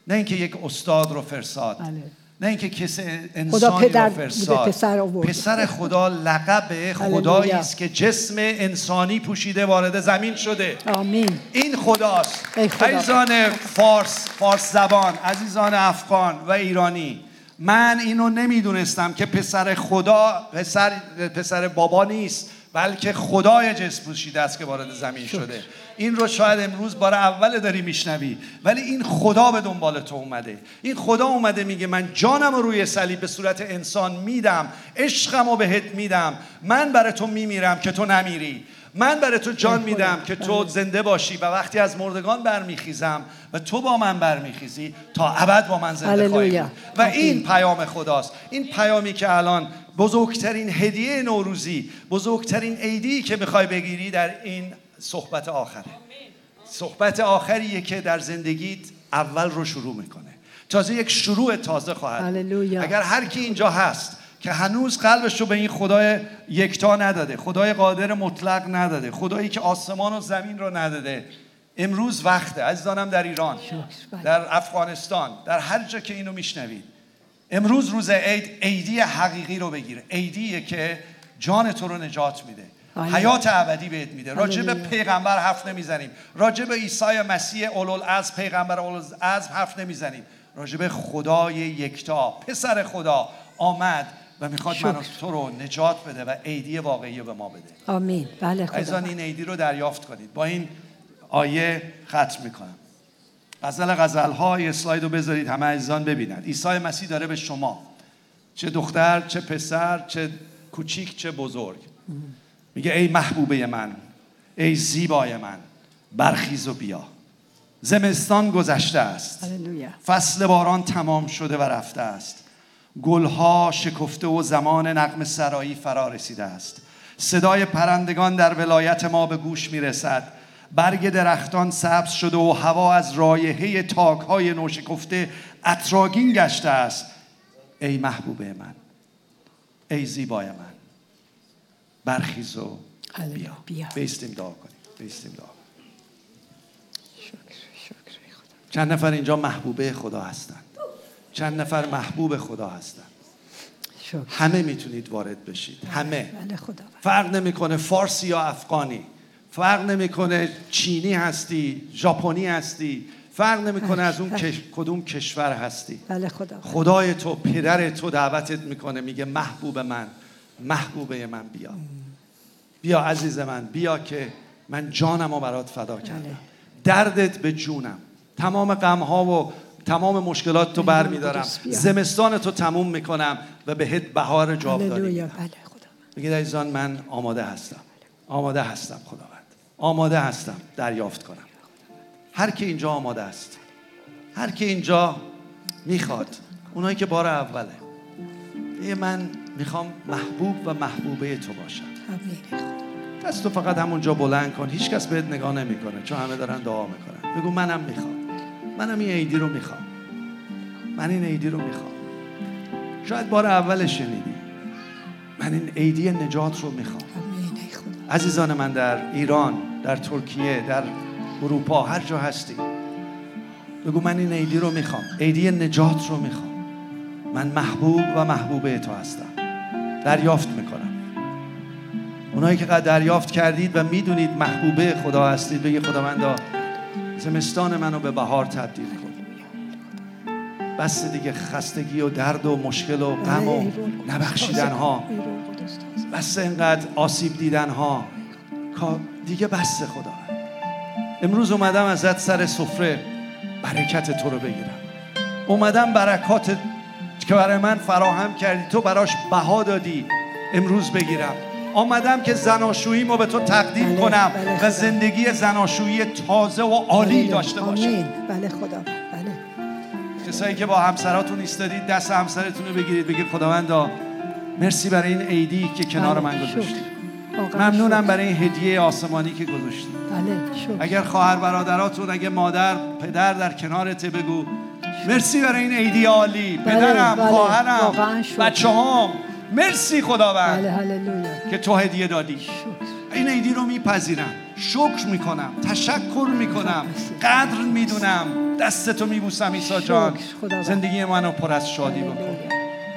نه اینکه یک استاد رو فرستاد بله. نه اینکه کسی انسانی پدر رو پسر آورد. پسر خدا لقب خدایی است که جسم انسانی پوشیده وارد زمین شده آمین این خداست ای خدا. عزیزان فارس فارس زبان عزیزان افغان و ایرانی من اینو نمی‌دونستم که پسر خدا پسر پسر بابا نیست بلکه خدای جسم پوشیده است که وارد زمین شده. این رو شاید امروز بار اول داری میشنوی ولی این خدا به دنبال تو اومده. این خدا اومده میگه من جانم رو روی صلیب به صورت انسان میدم عشقم رو بهت میدم. من برای تو میمیرم که تو نمیری. من برای تو جان میدم که تو زنده باشی و وقتی از مردگان برمیخیزم و تو با من برمیخیزی تا ابد با من زنده خواهی و این پیام خداست. این پیامی که الان بزرگترین هدیه نوروزی بزرگترین عیدی که می‌خوای بگیری در این صحبت آخره. صحبت آخریه که در زندگیت اول رو شروع می‌کنه. تازه یک شروع تازه خواهد. هللویا. اگر هر کی اینجا هست که هنوز قلبش رو به این خدای یکتا نداده خدای قادر مطلق نداده خدایی که آسمان و زمین رو نداده. امروز وقته عزیزانم در ایران. در افغانستان در هر جا که اینو میشنوید. امروز روز عید عیدی حقیقی رو بگیر. عیدیه که جان تو رو نجات میده. حیات ابدی بهت میده. راجع به. پیغمبر حرف نمی‌زنیم. راجع به عیسی مسیح اولوالعزم پیغمبر اولوالعزم حرف نمی‌زنیم. راجع به خدای یکتا پسر خدا آمد و می‌خواد من شکر. تو رو نجات بده و عیدی واقعی رو به ما بده. آمین. بله عزیزان خدا این عیدی رو دریافت کنید. با این آیه ختم می‌کنم. غزل غزل های اسلاید رو بذارید همه عزیزان ببینند عیسی مسیح داره به شما. چه دختر چه پسر چه کوچیک چه بزرگ. میگه ای محبوبه من ای زیبای من برخیز و بیا. زمستان گذشته است. فصل باران تمام شده و رفته است. گلها شکفته و زمان نقم سرایی فرا رسیده است صدای پرندگان در ولایت ما به گوش می رسد برگ درختان سبز شده و هوا از رایحه تاکهای نوشکفته اطراگین گشته است ای محبوبه من ای زیبای من برخیز و. بیا بیا. بیستیم دعا کنیم بیستیم دعا کنیم. شکر شکر خدا. چند نفر اینجا محبوبه خدا هستند چند نفر محبوب خدا هستند همه می‌تونید وارد بشید. همه. بله خدا فرق نمی‌کنه فارسی یا افغانی. فرق نمی‌کنه چینی هستی ژاپنی هستی. فرق نمی‌کنه از اون کش... کدوم کشور هستی. بله خدا خدای تو پدر تو دعوتت می‌کنه میگه محبوب من محبوبه من بیا. بیا عزیز من بیا که من جانم رو برات فدا کردم. بله. دردت به جونم. تمام غم ها و تمام مشکلات تو بله، برمیدارم قدوس بیا. زمستان تو تموم می‌کنم و بهت بهار جاودانی هللویا. میدم بله میگه عزیزان من آماده هستم. آماده هستم خداوند. آماده هستم. دریافت کنم. هر کی اینجا آماده است. هر کی اینجا می‌خواد. اونایی که بار اوله. یه من می‌خوام محبوب و محبوبه تو باشم. دست تو فقط همونجا بلند کن. هیچ کس بهت نگاه نمی‌کنه. چون همه دارن دعا می‌کنن. بگو منم می‌خوام. منم این عیدی رو می‌خوام. من این عیدی رو می‌خوام. شاید بار اول شنیدی. من این عیدی نجات رو می‌خوام. عزیزان من در ایران در ترکیه در اروپا هر جا هستی. بگو من این عیدی رو می‌خوام. عیدی نجات رو می‌خوام. من محبوب و محبوبه تو هستم. دریافت می‌کنم. اونایی که قد دریافت کردید و می‌دونید محبوبه خدا هستید بگی خداوندا زمستان منو به بهار تبدیل کن. بس دیگه خستگی و درد و مشکل و غم و نبخشیدن ها. بس اینقدر آسیب دیدن ها. دیگه بس خدا. امروز اومدم ازت سر سفره برکت تو رو بگیرم. اومدم برکات که برای من فراهم کردی. تو براش بها دادی. امروز بگیرم. آمدم که زناشویی به تو تقدیم بله، کنم بله. و. زندگی زناشویی تازه و عالی بله، داشته باشم. آمین. بله خدا. بله. کسایی که با همسراتون ایستادید دست همسرتون رو بگیرید بگید خداوندا مرسی برای این عیدی که کنار بله، من شکر. گذاشتی واقعا ممنونم. برای این هدیه آسمانی که گذاشتی بله اگر خواهر برادراتون اگه مادر پدر در کنارت بگو. مرسی برای این عیدی عالی. بله، پدرم بله، خواهرم واقعا شکر. بچه هم مرسی خداوند بله که تو هدیه دادی. این عیدی رو میپذیرم. شکر می‌کنم تشکر می‌کنم قدر می‌دونم. دستتو میبوسم عیسی جان. زندگی منو پر از شادی بکن.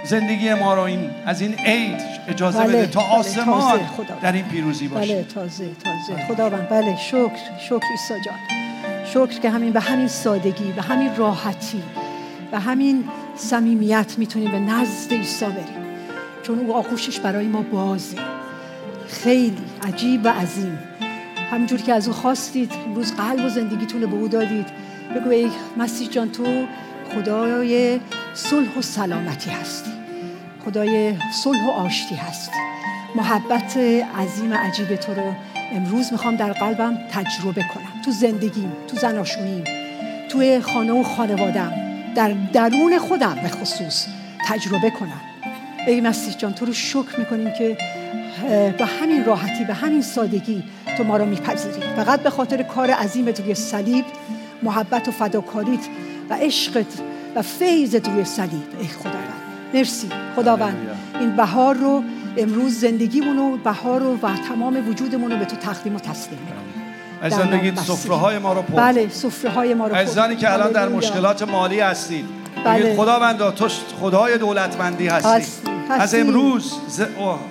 زندگی ما رو این از این عید اجازه بله، بده تا بله، آسمان. در این پیروزی باشه. بله تازه تازه. خداوند بله شکر شکر عیسی جان. شکر که همین به همین سادگی به همین راحتی به همین صمیمیت می‌تونیم به نزد عیسی بریم. چون او آغوشش برای ما بازه. خیلی عجیب و عظیم. همینجور که از او خواستید امروز قلب و زندگیتون رو به او دادید. بگو ای مسیح جان تو خدای صلح و سلامتی هستی. خدای صلح و آشتی هستی. محبت عظیم عجیب تو رو امروز می‌خوام در قلبم تجربه کنم. تو زندگیم تو زناشوییم توی خانه و خانوادم. در درون خودم به خصوص تجربه کنم. ای مسیح جان تو رو شکر می‌کنیم که به همین راحتی به همین سادگی تو ما رو میپذیری فقط به خاطر کار عظیمت روی صلیب محبت و فداکاریت و عشقت و فیضت روی صلیب ای خداوند مرسی خداوند. این بهار رو امروز زندگیمون و بهار رو و تمام وجودمون رو به تو تقدیم و تسلیم می‌کنیم عزیزان بگید. سفره های ما رو پر بله سفره های ما رو پر. عزیزانی که الان در. مشکلات مالی هستید بله. بگید خداوندا تو خدای دولتمندی هستی هستی، از. امروز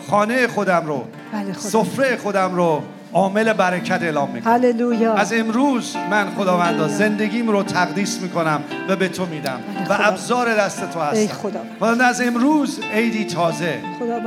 خانه خودم رو بله. سفره خودم رو عامل برکت اعلام می‌کنم هللویا از امروز من خداوندا. زندگیم رو تقدیس می‌کنم و به تو میدم و خدا. ابزار دست تو هستم خدا. خداوند از امروز عیدی تازه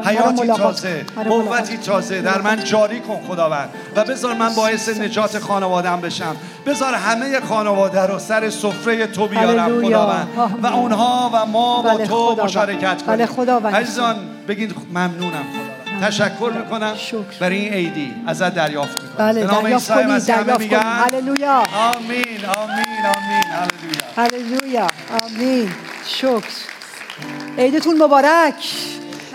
حیاتی تازه قوتی. تازه در من جاری کن خداوند و بذار من باعث نجات خانوادم بشم بذار همه خانواده رو سر سفره تو بیارم. خداوند و. اونها و ما با بله، تو. مشارکت کنیم بله، خداوند. عزیزان بگید ممنونم خداوند تشکر می‌کنم. برای این عیدی ازت دریافت می‌کنم. بله به نام دریافت کنید مسیح همه دریافت میگن. کنید. هللویا. آمین آمین آمین. هللویا. هللویا. آمین. شکر. عیدتون مبارک.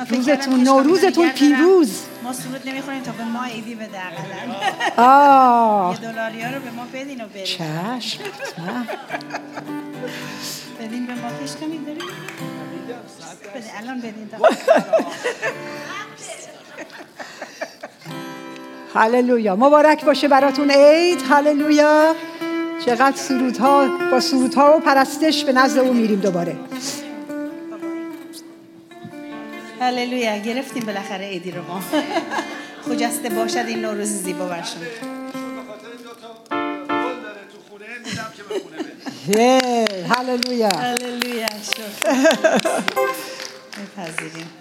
روزتون نوروزتون. پیروز. ما سرود نمی‌خوریم تا به ما ایدی بده اقلا. آه. یه دلاری ها رو به ما بدین و بریم. چشم. بدین به ما پیش کنید بریم. بده الان بدین تا *laughs* هللویا. مبارک باشه براتون عید. هللویا. چقدر سرودها با سرودها و پرستش به نزد او میریم دوباره. هللویا. گرفتیم بالاخره ایدی رو ما. *laughs* خجسته باشد این نوروز زیبا برشون. یه، هللویا. هللویا. شکر. بپذیریم.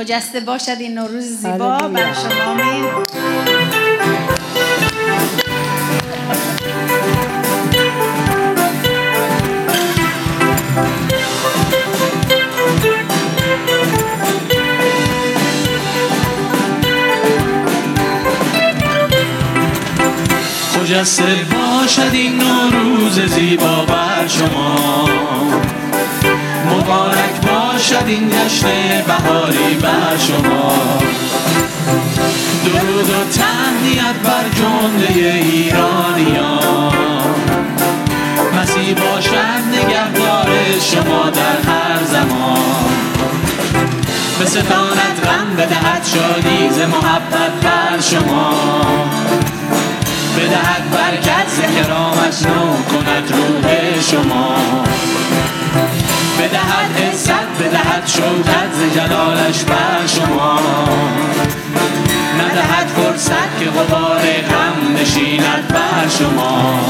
خجسته باشد این نوروز زیبا. بر شما. آمین. خجسته باشد این نوروز زیبا بر شما. مبارک باشد این جشن بهاری بر شما. درود و تهنیت بر جمله ایرانیان. مسیح باشد نگهدار شما در هر زمان. به ستانت غم بدهد شادی ز محبت بر شما. بدهد برکت ز کرامش نو کند روح شما. بدهد عزت بدهد شوکت ز جلالش بر شما. ندهد فرصت که غبار غم نشیند بر شما.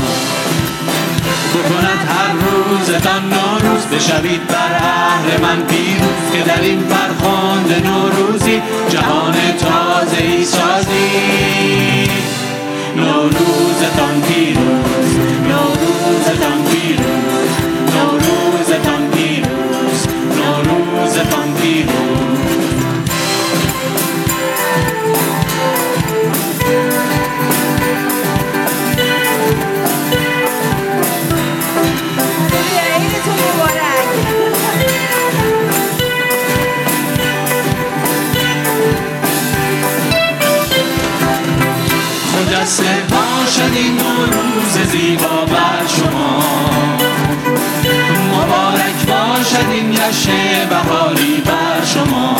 بکند هر روزتان نوروز بشوید بر من پیروز که در این فرخاند نوروزی جهان تازه ای سازی نوروزتان پیروز نوروزتان پیروز. نوروزتان پیروز عیدتون مبارک خجسته باشد این نوروز زیبا بر شما مبارک باشد این جشن بهاری بر شما.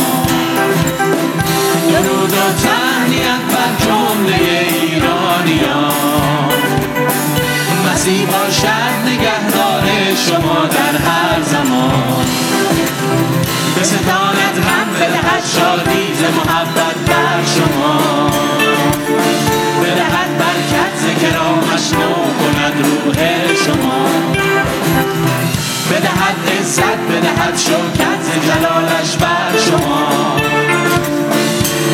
درود و تهنیت بر جمله ایرانیان. مسیح باشد نگهدار شما در هر زمان. به ستانت هم بدهد شادی ز محبت بر شما. بدهد برکت ز کرامش نو کند روح شما. بدهد عزت بدهد شوکت جلالش بر شما.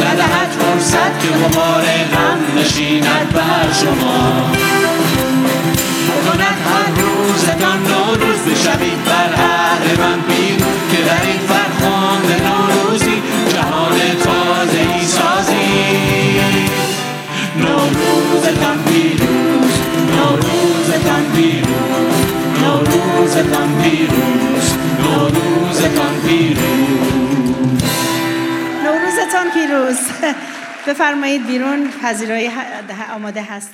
ندهد فرصت که غبار غم نشیند بر شما. کند هر روزتان نوروز بشوید بر من پیروز که در این فرخاند نوروزی جهان تازه ای سازی نوروزتان پیروز نوروزتان پیروز. نوروزتان پیروز نوروزتان پیروز. نوروزتان *laughs* پیروز. بفرمایید بیرون پذیرایی آماده هست.